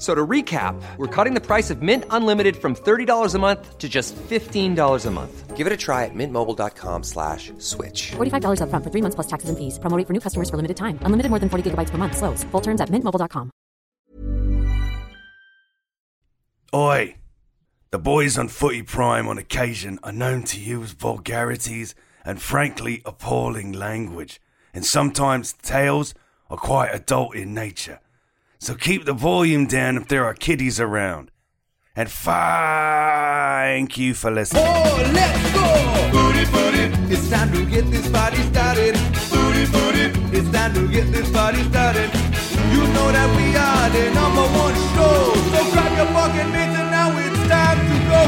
So to recap, we're cutting the price of Mint Unlimited from $30 a month to just $15 a month. Give it a try at mintmobile.com slash switch. $45 upfront for three months plus taxes and fees. Promoting for new customers for limited time. Unlimited more than 40 gigabytes per month. Slows. Full terms at mintmobile.com. Oi! The boys on Footy Prime on occasion are known to use vulgarities and frankly appalling language, and sometimes tales are quite adult in nature. So keep the volume down if there are kiddies around. And thank you for listening. Oh, let's go! Booty, booty, it's time to get this party started. Booty, booty, it's time to get this party started. You know that we are the number one show. So grab your fucking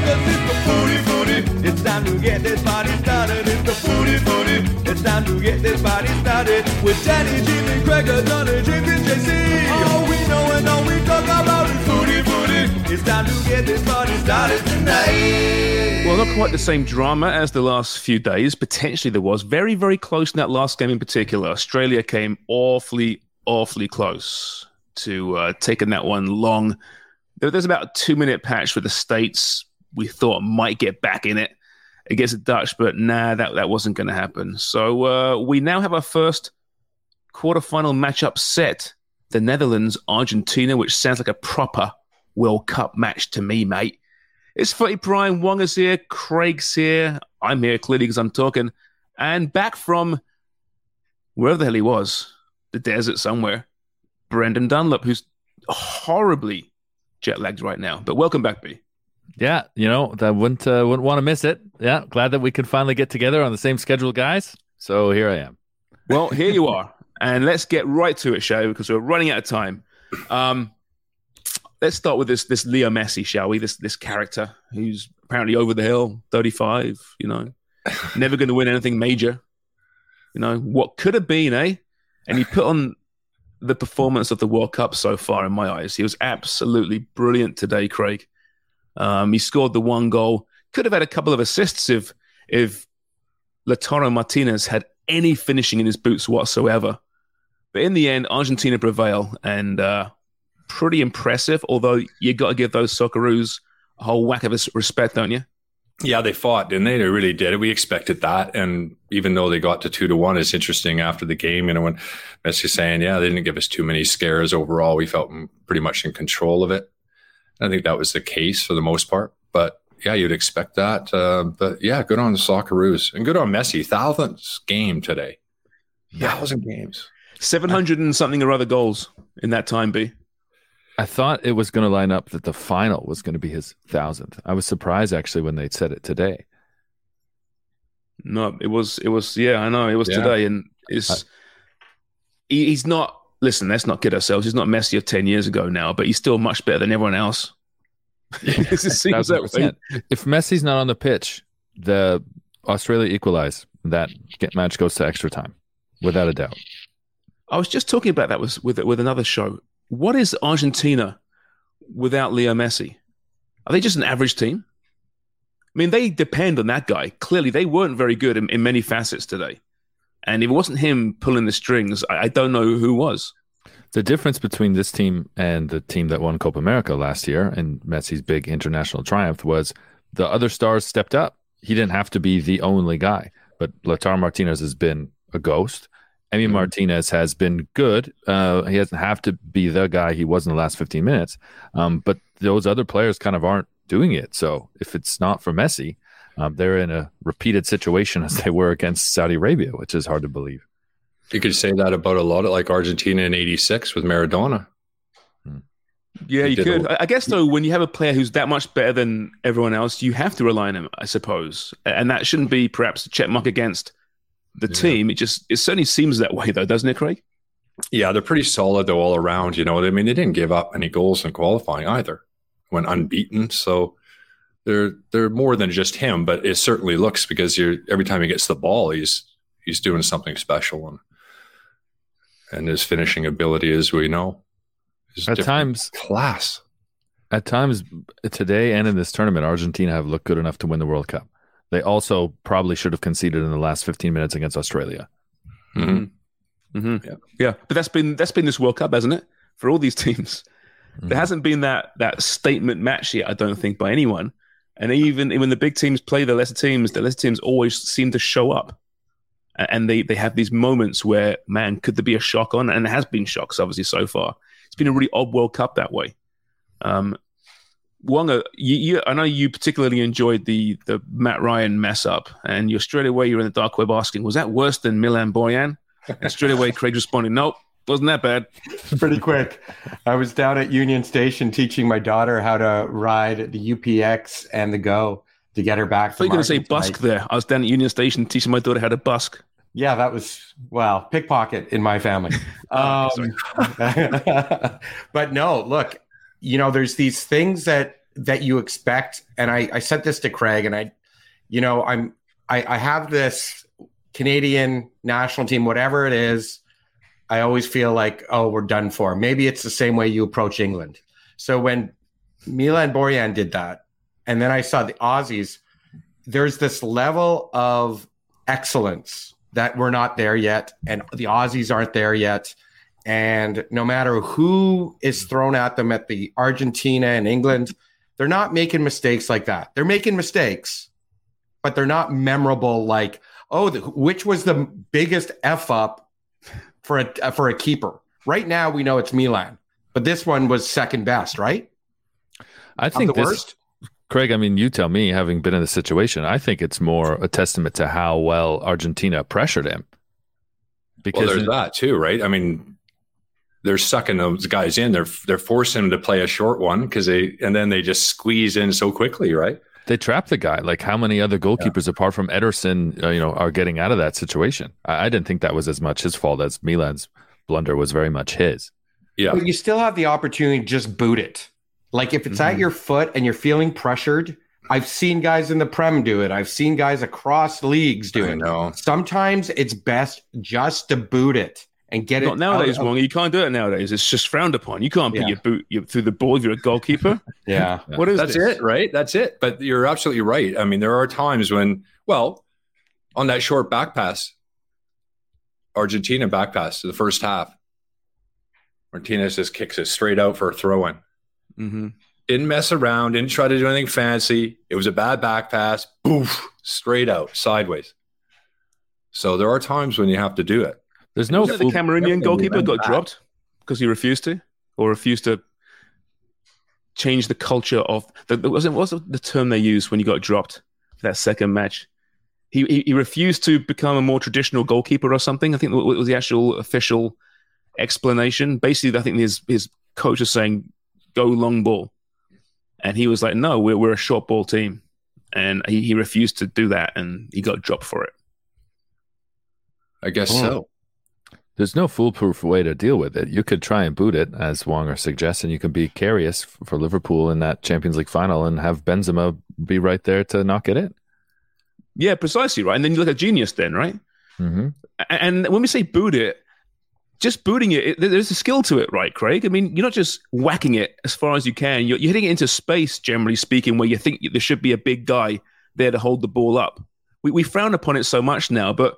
Cause it's the booty, booty, it's time to get this party started. It's the booty, booty, it's time to get this party started. With Danny, Jim, and Gregor, Donna, James, and JC. All we know and all we talk about is booty, booty. It's time to get this party started tonight. Well, not quite the same drama as the last few days. Potentially there was. Very, very close in that last game in particular. Australia came awfully, awfully close to uh, taking that one long. There's about a two minute patch where the States we thought might get back in it against the Dutch, but nah, that, that wasn't going to happen. So uh, we now have our first quarterfinal matchup set the Netherlands, Argentina, which sounds like a proper World Cup match to me, mate. It's Footy Prime. Wonga's here. Craig's here. I'm here clearly because I'm talking. And back from wherever the hell he was, the desert somewhere, Brendan Dunlop, who's horribly jet lagged right now. But welcome back, B. Yeah, you know, I wouldn't uh, wouldn't want to miss it. Yeah, glad that we could finally get together on the same schedule, guys. So here I am. Well, here you are. And let's get right to it, Shay, because we're running out of time. Um, let's start with this this Leo Messi, shall we? This this character who's apparently over the hill, 35, you know, never going to win anything major. You know, what could have been, eh? And he put on the performance of the World Cup so far in my eyes. He was absolutely brilliant today, Craig. Um, he scored the one goal. Could have had a couple of assists if if Lautaro Martinez had any finishing in his boots whatsoever. But in the end, Argentina prevail and uh, pretty impressive. Although you got to give those Socceroos a whole whack of respect, don't you? Yeah, they fought, didn't they? They really did. We expected that, and even though they got to two to one, it's interesting after the game. You know, when Messi's saying, "Yeah, they didn't give us too many scares overall. We felt pretty much in control of it." I think that was the case for the most part. But yeah, you'd expect that. Uh, but yeah, good on the Socceroos and good on Messi. Thousandth game today. Thousand games. 700 and something or other goals in that time, B. I thought it was going to line up that the final was going to be his thousandth. I was surprised actually when they said it today. No, it was it was yeah, I know it was yeah. today, and it's I, he, he's not. Listen, let's not kid ourselves. He's not Messi of ten years ago now, but he's still much better than everyone else. it seems that way. If Messi's not on the pitch, the Australia equalize. That match goes to extra time, without a doubt. I was just talking about that with with, with another show. What is Argentina without Leo Messi? Are they just an average team? I mean, they depend on that guy. Clearly, they weren't very good in, in many facets today. And if it wasn't him pulling the strings, I, I don't know who was. The difference between this team and the team that won Copa America last year and Messi's big international triumph was the other stars stepped up. He didn't have to be the only guy, but Lautaro Martinez has been a ghost. Emi mm-hmm. Martinez has been good. Uh, he doesn't have to be the guy he was in the last 15 minutes. Um, but those other players kind of aren't doing it. So if it's not for Messi, um, they're in a repeated situation as they were against Saudi Arabia, which is hard to believe. You could say that about a lot of like Argentina in 86 with Maradona. Hmm. Yeah, you could. I guess though, when you have a player who's that much better than everyone else, you have to rely on him, I suppose. And that shouldn't be perhaps a check mark against the yeah. team. It just it certainly seems that way though, doesn't it, Craig? Yeah, they're pretty solid though all around. You know, I mean, they didn't give up any goals in qualifying either. Went unbeaten, so they're they're more than just him. But it certainly looks because you're every time he gets the ball, he's he's doing something special, and and his finishing ability, as we know, is At times- class. At times today and in this tournament, Argentina have looked good enough to win the World Cup. They also probably should have conceded in the last 15 minutes against Australia. Mhm. hmm Yeah. yeah, but that's been that's been this World Cup, hasn't it? For all these teams, Mm-hmm. there hasn't been that that statement match yet. I don't think by anyone. And even when the big teams play the lesser teams, the lesser teams always seem to show up, and they they have these moments where man, could there be a shock on? And there has been shocks, obviously so far. It's been a really odd World Cup that way. Um, Wonga, you, you, I know you particularly enjoyed the the Matt Ryan mess up, and you're straight away you're in the dark web asking, was that worse than Milan Borjan? And straight away Craig responded, nope, wasn't that bad. pretty quick. I was down at Union Station teaching my daughter how to ride the UPX and the Go to get her back. I thought you were going to say busk there. I was down at Union Station teaching my daughter how to busk. Yeah, that was well pickpocket in my family. um, but no, look, you know, there's these things that that you expect, and I, I sent this to Craig, and I, you know, I'm I, I have this Canadian national team, whatever it is. I always feel like, oh, we're done for. Maybe it's the same way you approach England. So when Milan Borjan did that, and then I saw the Aussies, there's this level of excellence that we're not there yet, and the Aussies aren't there yet. And no matter who is thrown at them at the Argentina and England, they're not making mistakes like that. They're making mistakes, but they're not memorable. Like, oh, the, which was the biggest f up for a uh, for a keeper? Right now, we know it's Milan, but this one was second best, right? I Of think the this, worst. Craig, I mean, you tell me, having been in the situation, I think it's more a testament to how well Argentina pressured him. Well, Because there's that too, right? I mean, they're sucking those guys in. They're they're forcing them to play a short one because they and then they just squeeze in so quickly, right? They trapped the guy. Like, how many other goalkeepers apart from Ederson, uh, you know, are getting out of that situation? I, I didn't think that was as much his fault as Milan's blunder was very much his. Yeah, But you still have the opportunity to just boot it. Like if it's Mm-hmm. at your foot and you're feeling pressured, I've seen guys in the Prem do it. I've seen guys across leagues do I it. know. Sometimes it's best just to boot it and get Not it nowadays, out of- Wong. You can't do it nowadays. It's just frowned upon. You can't put Yeah. your boot your, through the ball if you're a goalkeeper. Yeah. What is That's this? it, right? That's it. But you're absolutely right. I mean, there are times when, well, on that short back pass, Argentina back pass to the first half, Martinez just kicks it straight out for a throw in. Mm-hmm. Didn't mess around, didn't try to do anything fancy. It was a bad back pass, boof, straight out, sideways. So there are times when you have to do it. There's no the Cameroonian goalkeeper got back. dropped because he refused to, or refused to change the culture of the, the was it what's the term they used when you got dropped for that second match? He, he he refused to become a more traditional goalkeeper or something. I think that was the actual official explanation. Basically, I think his his coach was saying go long ball, and he was like, no, we're we're a short ball team, and he, he refused to do that, and he got dropped for it. I guess Hmm. so. There's no foolproof way to deal with it. You could try and boot it, as Wonger suggests, and you could be Karius for Liverpool in that Champions League final and have Benzema be right there to knock it in. Yeah, precisely right. And then you look at genius, then right. Mm-hmm. And when we say boot it, just booting it, it, there's a skill to it, right, Craig? I mean, you're not just whacking it as far as you can. You're, you're hitting it into space, generally speaking, where you think there should be a big guy there to hold the ball up. We, we frown upon it so much now, but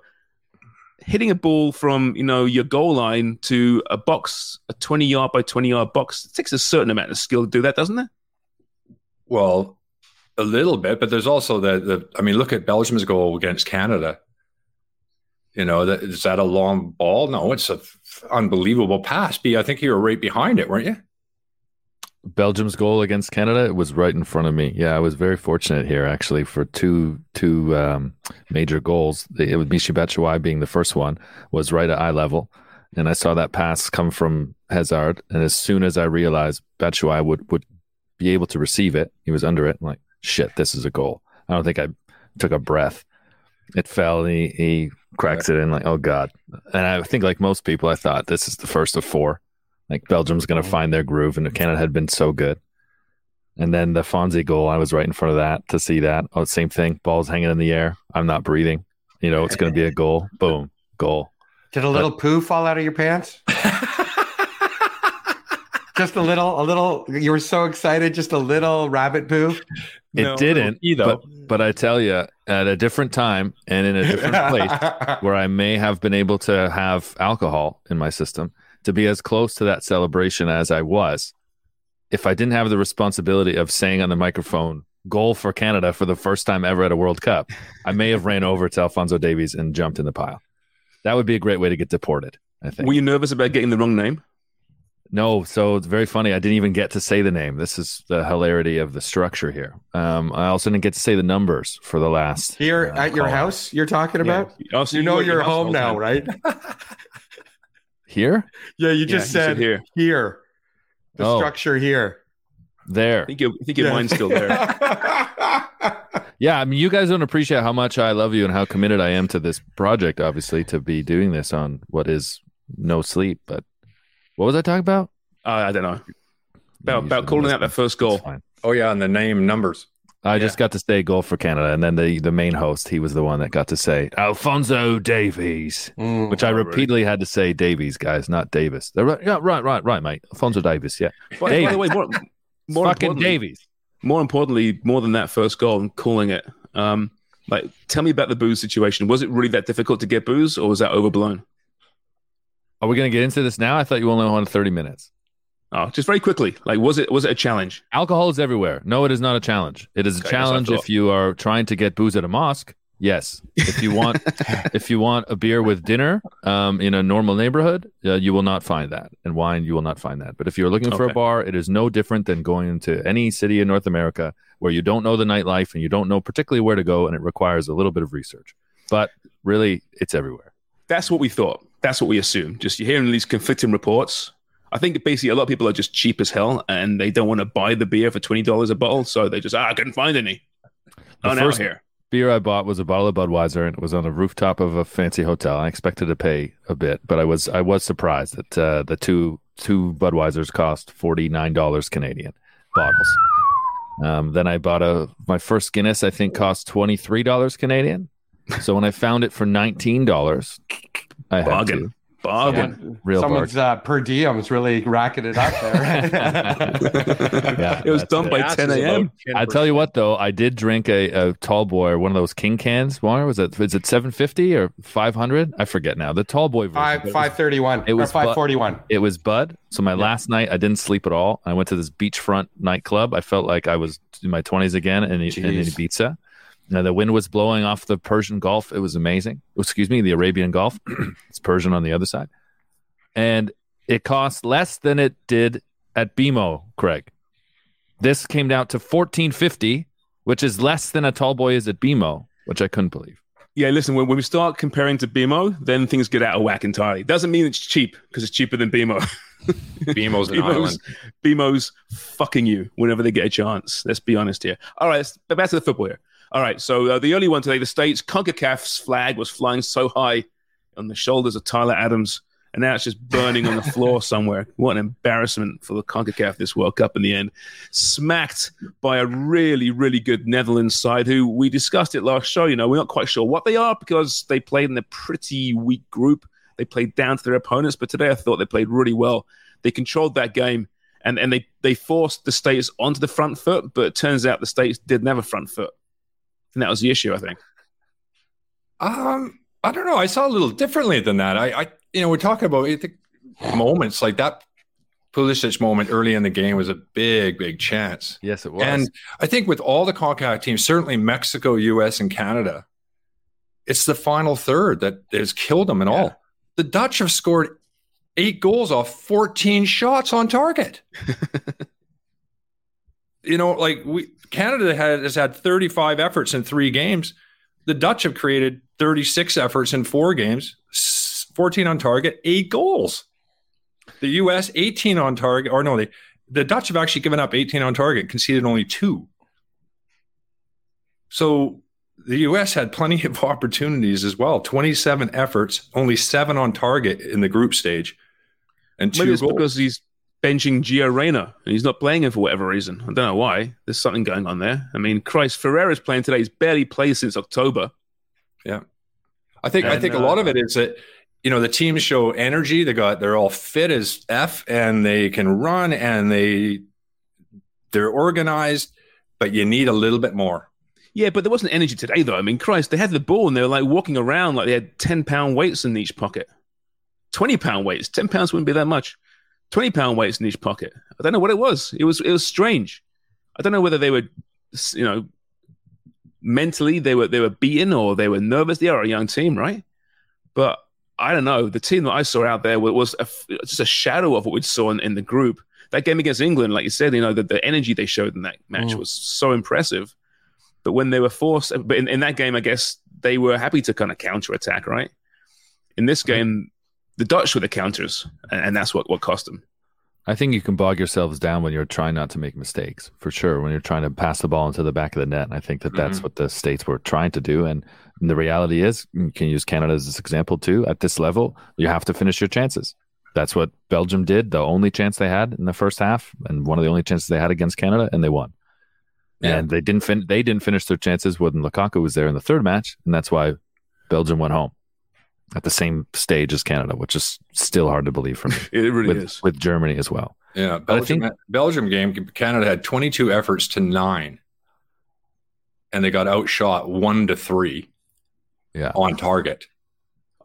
hitting a ball from you know your goal line to a box, a 20 yard by 20 yard box, takes a certain amount of skill to do that, doesn't it? Well, a little bit, but there's also the the. I mean, look at Belgium's goal against Canada. You know, that is that a long ball? No, it's an unbelievable pass. B, I think you were right behind it, weren't you? Belgium's goal against Canada it was right in front of me. Yeah, I was very fortunate here actually for two two um, major goals. It was Michi Batshuayi being the first one was right at eye level, and I saw that pass come from Hazard. And as soon as I realized Batshuayi would would be able to receive it, he was under it. I'm like, shit, this is a goal. I don't think I took a breath. It fell. And he, he cracks it in like, oh god. And I think like most people, I thought this is the first of four. Like Belgium's going to oh. find their groove, and Canada had been so good. And then the Fonzie goal, I was right in front of that to see that. Oh, same thing. Ball's hanging in the air. I'm not breathing. You know, it's going to be a goal. Boom, goal. Did a little poo fall out of your pants? just a little, a little. You were so excited, just a little rabbit poo. It No, didn't, either. but but I tell you, at a different time and in a different place where I may have been able to have alcohol in my system to be as close to that celebration as I was, if I didn't have the responsibility of saying on the microphone "goal for Canada" for the first time ever at a World Cup, I may have ran over to Alfonso Davies and jumped in the pile. That would be a great way to get deported. I think. Were you nervous about getting the wrong name? No, so it's very funny. I didn't even get to say the name. This is the hilarity of the structure here. Um, I also didn't get to say the numbers for the last Here uh, at your call. house, you're talking about. Oh, so You know your you're house the home now, time. right? Here, Yeah, you just you said said here. here. The Oh. structure here. there. I think your, I think your Yeah. mind's still there. Yeah, I mean, you guys don't appreciate how much I love you and how committed I am to this project. Obviously, to be doing this on what is no sleep. But what was I talking about? Uh, I don't know. About, about calling out that first goal. Oh yeah, and the name numbers. I just got to say goal for Canada, and then the the main host, he was the one that got to say Alfonso Davies, Mm. which I repeatedly had to say Davies, guys, not Davis. They're right, yeah, right, right, right, mate. Alfonso Davies, yeah, By, by Davies. the way, more, more fucking importantly, Davies. more importantly, more than that first goal and calling it. Um, like, tell me about the booze situation. Was it really that difficult to get booze, or was that overblown? Are we going to get into this now? I thought you only wanted thirty minutes. Oh, just very quickly. Like, was it was it a challenge? Alcohol is everywhere. No, it is not a challenge. It is a Okay, that's challenge if you are trying to get booze at a mosque. Yes. If you want, if you want a beer with dinner um, in a normal neighborhood, uh, you will not find that. And wine, you will not find that. But if you're looking for a bar, it is no different than going into any city in North America where you don't know the nightlife and you don't know particularly where to go, and it requires a little bit of research. But really, it's everywhere. That's what we thought. That's what we assumed. Just you're hearing these conflicting reports. I think basically a lot of people are just cheap as hell and they don't want to buy the beer for twenty dollars a bottle, so they just ah, I couldn't find any. The Oh, now first- here. beer I bought was a bottle of Budweiser, and it was on the rooftop of a fancy hotel. I expected to pay a bit, but I was I was surprised that uh, the two two Budweisers cost forty nine dollars Canadian bottles. Um, then I bought a my first Guinness. I think cost twenty three dollars Canadian. So when I found it for nineteen dollars, I had Bargain. to. Bargain. Someone- Real someone's uh, per diem is really racking it up there. Yeah, it was done it. by Gas ten a.m. I tell you 10%. what, though, I did drink a, a tall boy or one of those king cans. Why was it? Is it seven fifty or five hundred? I forget now. The tall boy version. Five was- five thirty one. it was bu- five forty one. It was Bud. So my last night, I didn't sleep at all. I went to this beachfront nightclub. I felt like I was in my twenties again, in, in Jeez. Ibiza. Now the wind was blowing off the Persian Gulf. It was amazing. Oh, excuse me, the Arabian Gulf. it's Persian on the other side, and it cost less than it did at BMO. Craig, this came down to fourteen fifty, which is less than a tall boy is at BMO, which I couldn't believe. Yeah, listen, when, when we start comparing to BMO, then things get out of whack entirely. Doesn't mean it's cheap because it's cheaper than BMO. BMO's an BMO's, island. BMO's fucking you whenever they get a chance. Let's be honest here. All right, let's, back to the football here. All right, so uh, the early one today, the States, CONCACAF's flag was flying so high on the shoulders of Tyler Adams, and now it's just burning on the floor somewhere. What an embarrassment for the CONCACAF this World Cup in the end. Smacked by a really, really good Netherlands side who we discussed it last show. You know, we're not quite sure what they are because they played in a pretty weak group. They played down to their opponents, but today I thought they played really well. They controlled that game and, and they, they forced the States onto the front foot, but it turns out the States didn't have a front foot. And that was the issue, I think. Um, I don't know. I saw a little differently than that. I, I you know, we're talking about I think, moments like that. Pulisic moment early in the game was a big, big chance. Yes, it was. And I think with all the CONCACAF teams, certainly Mexico, US, and Canada, it's the final third that has killed them and all. The Dutch have scored eight goals off 14 shots on target. you know, like we Canada had, has had 35 efforts in three games. The Dutch have created 36 efforts in four games, 14 on target, eight goals. The US 18 on target, or no, they the Dutch have actually given up 18 on target, conceded only two. So the U.S. had plenty of opportunities as well. Twenty-seven efforts, only seven on target in the group stage, and two Maybe it's goals. because he's benching Gio Reyna and he's not playing him for whatever reason. I don't know why. There's something going on there. I mean, Christ, Ferreira's playing today. He's barely played since October. Yeah, I think I And, think a uh, lot of it is that you know the teams show energy. They got they're all fit as f, and they can run, and they they're organized, but you need a little bit more. Yeah, but there wasn't energy today, though. I mean, Christ, they had the ball and they were like walking around like they had 10 pound weights in each pocket. 20 pound weights. 10 pounds wouldn't be that much. 20 pound weights in each pocket. I don't know what it was. It was it was strange. I don't know whether they were, you know, mentally they were they were beaten or they were nervous. They are a young team, right? But I don't know. The team that I saw out there was a, just a shadow of what we saw in, in the group. That game against England, like you said, you know, the, the energy they showed in that match Mm. was so impressive. But when they were forced, but in, in that game, I guess they were happy to kind of counter attack, right? In this game, the Dutch were the counters, and, that's what, what cost them. I think you can bog yourselves down when you're trying not to make mistakes, for sure. When you're trying to pass the ball into the back of the net, and I think that that's mm-hmm. what the states were trying to do. And, and the reality is, you can use Canada as this example too. At this level, you have to finish your chances. That's what Belgium did. The only chance they had in the first half, and one of the only chances they had against Canada, and they won. Yeah. And they didn't fin- they didn't finish their chances when Lukaku was there in the third match, and that's why Belgium went home at the same stage as Canada, which is still hard to believe for me. It really with, is. with Germany as well. Yeah, I Belgium, think- Belgium game, Canada had 22 efforts to nine, and they got outshot one to three Yeah. on target.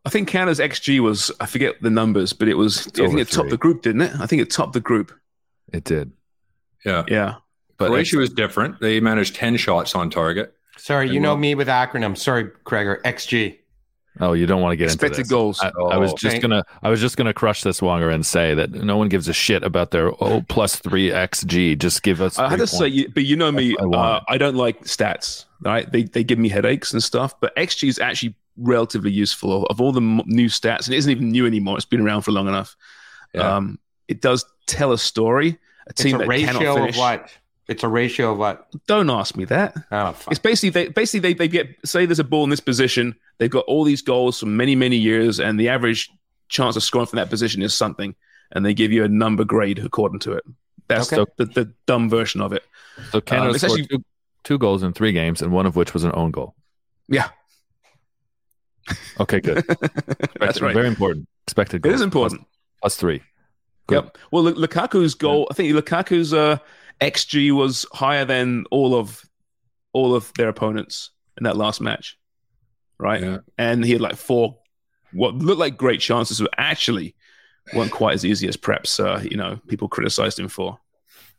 I think Canada's XG was, I forget the numbers, but it was, I think it topped the group, didn't it? I think it topped the group. It did. Yeah, Yeah. But Croatia was different. They managed 10 shots on target. Sorry, you know well- me with acronyms. Sorry, Kreger. XG. Oh, you don't want to get into Expected this. goals. I, I was Oh, just thank- gonna, I was just gonna crush this Wonger and say that no one gives a shit about their oh plus three xg. Just give us. I had to say, points. you- but you know me, I uh. I don't like stats, right? They, they give me headaches and stuff, but XG is actually relatively useful. Of all the m- new stats, and it isn't even new anymore, it's been around for long enough. Yeah. Um, it does tell a story. A It's team a that cannot ratio finish. of what? It's a ratio of what? Don't ask me that. Oh, fuck. It's basically they basically they, they get say there's a ball in this position. They've got all these goals from many many years, and the average chance of scoring from that position is something, and they give you a number grade according to it. That's Okay. the, the, the dumb version of it. so Canada um, scored actually- two, two goals in three games, and one of which was an own goal. Yeah, Okay, good. that's right. Very important. Expected. It Goals. is important. Plus, plus three. Good. Yep. Well, Lukaku's goal, I think Lukaku's uh, xG was higher than all of all of their opponents in that last match, right? Yeah. And he had like four what looked like great chances, but actually weren't quite as easy as perhaps uh, you know people criticized him for.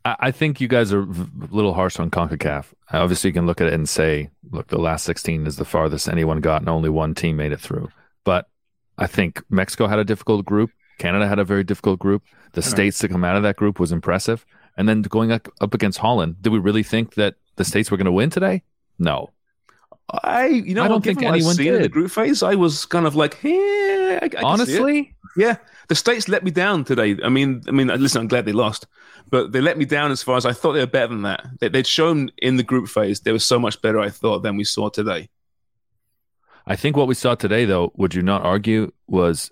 I I think you guys are a little harsh on CONCACAF. Obviously, you can look at it and say, look, the last 16 is the farthest anyone got, and only one team made it through. But I think Mexico had a difficult group. Canada had a very difficult group. The states to come out of that group was impressive. And then going up, up against Holland, did we really think that the states were going to win today? No. I you know I don't think anyone seen in the did. group phase, I was kind of like, hey, I, I can see it. Honestly, Yeah, the states let me down today. I mean, I mean, listen, I'm glad they lost, but they let me down as far as I thought they were better than that. They, they'd shown in the group phase they were so much better. I thought than we saw today. I think what we saw today, though, would you not argue, was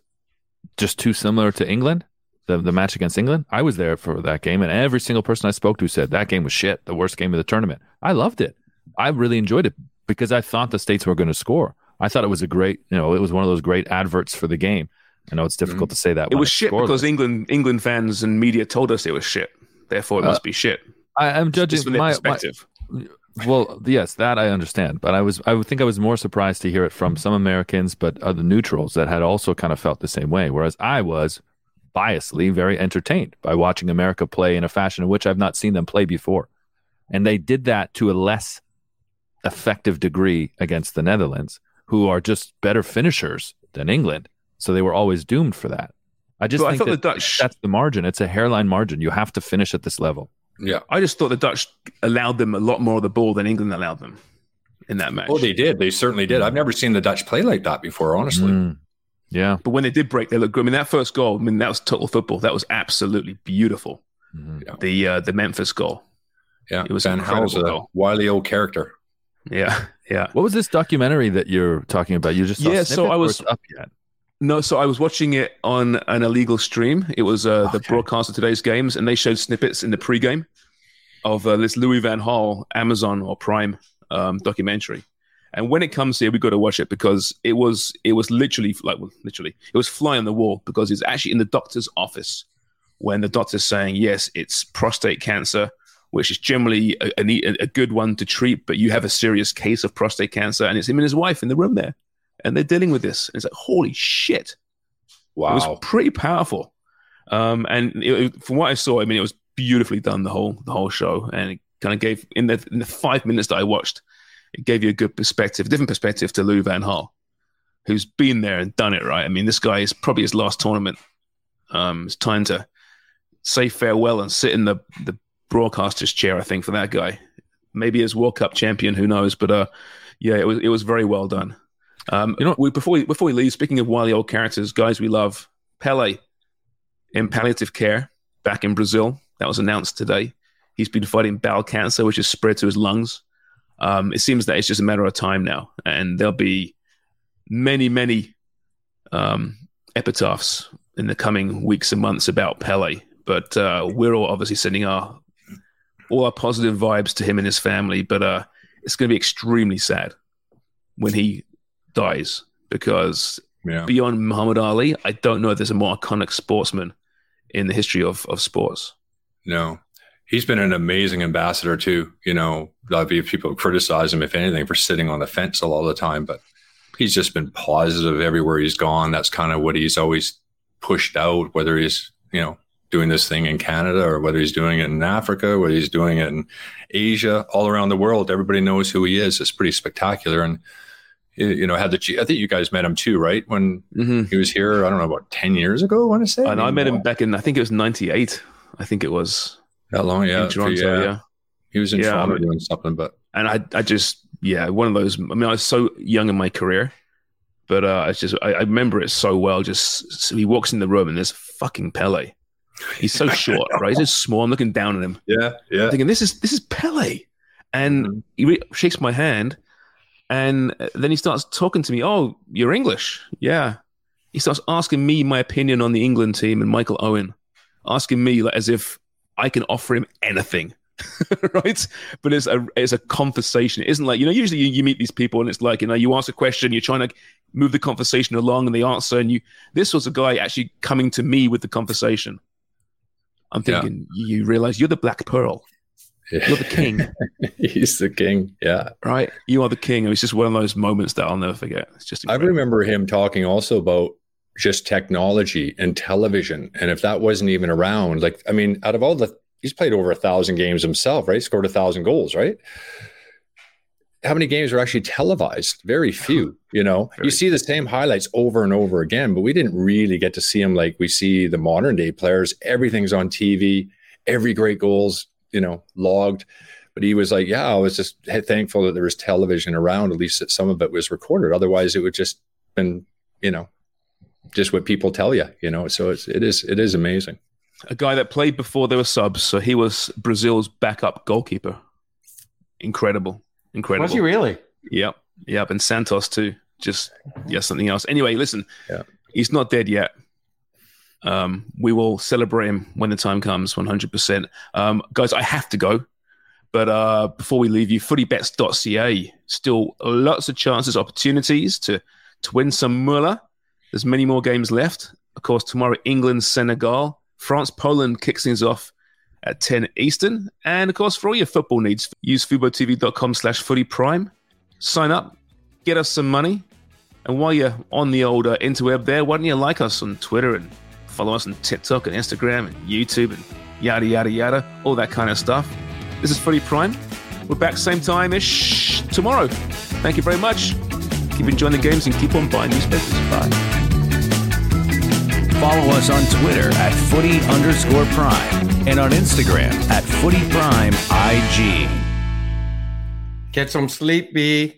just too similar to England, the the match against England. I was there for that game, and every single person I spoke to said that game was shit, the worst game of the tournament. I loved it. I really enjoyed it because I thought the states were going to score. I thought it was a great, you know, it was one of those great adverts for the game. I know it's difficult to say that. It was shit because England England fans and media told us it was shit. Therefore, it Uh, must be shit. I, I'm judging from my, my perspective. well, yes, that I understand, but I was I would think I was more surprised to hear it from some Americans, but other neutrals that had also kind of felt the same way. Whereas I was biasedly very entertained by watching America play in a fashion in which I've not seen them play before, and they did that to a less effective degree against the Netherlands, who are just better finishers than England, so they were always doomed for that. I just But I think thought that the Dutch- that's the margin. It's a hairline margin. You have to finish at this level. Yeah. I just thought the Dutch allowed them a lot more of the ball than England allowed them in that match. Oh, they did. They certainly did. I've never seen the Dutch play like that before, honestly. Mm. Yeah. But when they did break, they looked good. I mean, that first goal, I mean, that was total football. That was absolutely beautiful. Mhm. The uh, the Memphis goal. Yeah. It was Van incredible Gaal's a goal. wily old character. Yeah, yeah. What was this documentary that you're talking about? You just saw Yeah, so I was- up yet. No, so I was watching it on an illegal stream. It was uh, the Okay. broadcast of today's games, and they showed snippets in the pregame of uh, this Louis Van Gaal Amazon or Prime um, documentary. And when it comes here, we got to watch it because it was it was literally like well, literally it was fly on the wall because it's actually in the doctor's office when the doctor's saying yes, it's prostate cancer, which is generally a, a, a good one to treat, but you have a serious case of prostate cancer, and it's him and his wife in the room there, and they're dealing with this. And it's like holy shit. Wow, it was pretty powerful. Um, and it, it- from what I saw, I mean, it was beautifully done the whole the whole show, and it kind of gave in the in the five minutes that I watched, it gave you a good perspective, different perspective to Lou Van Gaal, who's been there and done it right. I mean, this guy is probably his last tournament. Um, it's time to say farewell and sit in the the broadcaster's chair. I think for that guy, maybe as World Cup champion, who knows? But uh, yeah, it was it was very well done. Um, you know, we, before we before we leave, speaking of wily old characters, guys we love, Pele in palliative care back in Brazil. That was announced today. He's been fighting bowel cancer, which has spread to his lungs. Um, it seems that it's just a matter of time now, and there'll be many, many um, epitaphs in the coming weeks and months about Pele. But uh, we're all obviously sending our all our positive vibes to him and his family. But uh, it's going to be extremely sad when he dies because Yeah. beyond Muhammad Ali, I don't know if there's a more iconic sportsman in the history of, of sports. No. He's been an amazing ambassador too. You know, a lot of people criticize him, if anything, for sitting on the fence a lot of the time, but he's just been positive everywhere he's gone. That's kind of what he's always pushed out, whether he's, you know, doing this thing in Canada or whether he's doing it in Africa, whether he's doing it in Asia, all around the world. Everybody knows who he is. It's pretty spectacular. And, you know, had the, I think you guys met him too, right? When Mm-hmm. he was here, I don't know, about 10 years ago, I want to say. And I met him back in, I think it was 98. I think it was that long. Yeah. in Toronto. Yeah. He was in Yeah, I Toronto mean- doing something, but And I, I just, yeah, one of those. I mean, I was so young in my career, but uh, it's just, I, I remember it so well. Just so he walks in the room and there's fucking Pele. He's so short, right? He's just small. I'm looking down at him. yeah, yeah. thinking this is this is Pele, and Mhm. he re- shakes my hand, and then he starts talking to me. Oh, you're English, yeah. He starts asking me my opinion on the England team and Michael Owen, asking me like, as if I can offer him anything, right? But it's a it's a conversation. It isn't like you know. Usually you, you meet these people and it's like you know you ask a question, you're trying to move the conversation along, and they answer, and you. This was a guy actually coming to me with the conversation. I'm Yeah. thinking, you realize you're the Black Pearl. You're the king, He's the king. Yeah. right? You are the king. And it's just one of those moments that I'll never forget. It's just I remember him talking also about just technology and television. And if that wasn't even around, like, I mean, out of all the, he's played over a thousand games himself, right? Scored a thousand goals, right? How many games are actually televised? Very few, you know. Very you see the same highlights over and over again, but we didn't really get to see them like we see the modern day players. Everything's on TV, every great goal's, you know, logged. But he was like, yeah, I was just thankful that there was television around, at least that some of it was recorded. Otherwise, it would just been, you know, just what people tell you, you know. So it's it is it is amazing. a guy that played before there were subs. So he was Brazil's backup goalkeeper. Incredible. Incredible. Was he really? Yep. Yep. And Santos too. Just, yeah, something else. Anyway, listen, Yeah. he's not dead yet. Um, we will celebrate him when the time comes, 100%. Um, guys, I have to go. But uh, before we leave you, footybets.ca, still lots of chances, opportunities to, to win some Muller. There's many more games left. Of course, tomorrow, England, Senegal, France, Poland kicks things off at 10 Eastern. And of course, for all your football needs, use FuboTV.com slash footy prime. Sign up, get us some money. And while you're on the old uh, interweb there, why don't you like us on Twitter and follow us on TikTok and Instagram and YouTube and yada, yada, yada, all that kind of stuff. This is Footy Prime. We're back same time ish tomorrow. Thank you very much. Keep enjoying the games and keep on buying newspapers. Bye. Follow us on Twitter at footy underscore prime and on Instagram at footy prime IG. Get some sleep, B.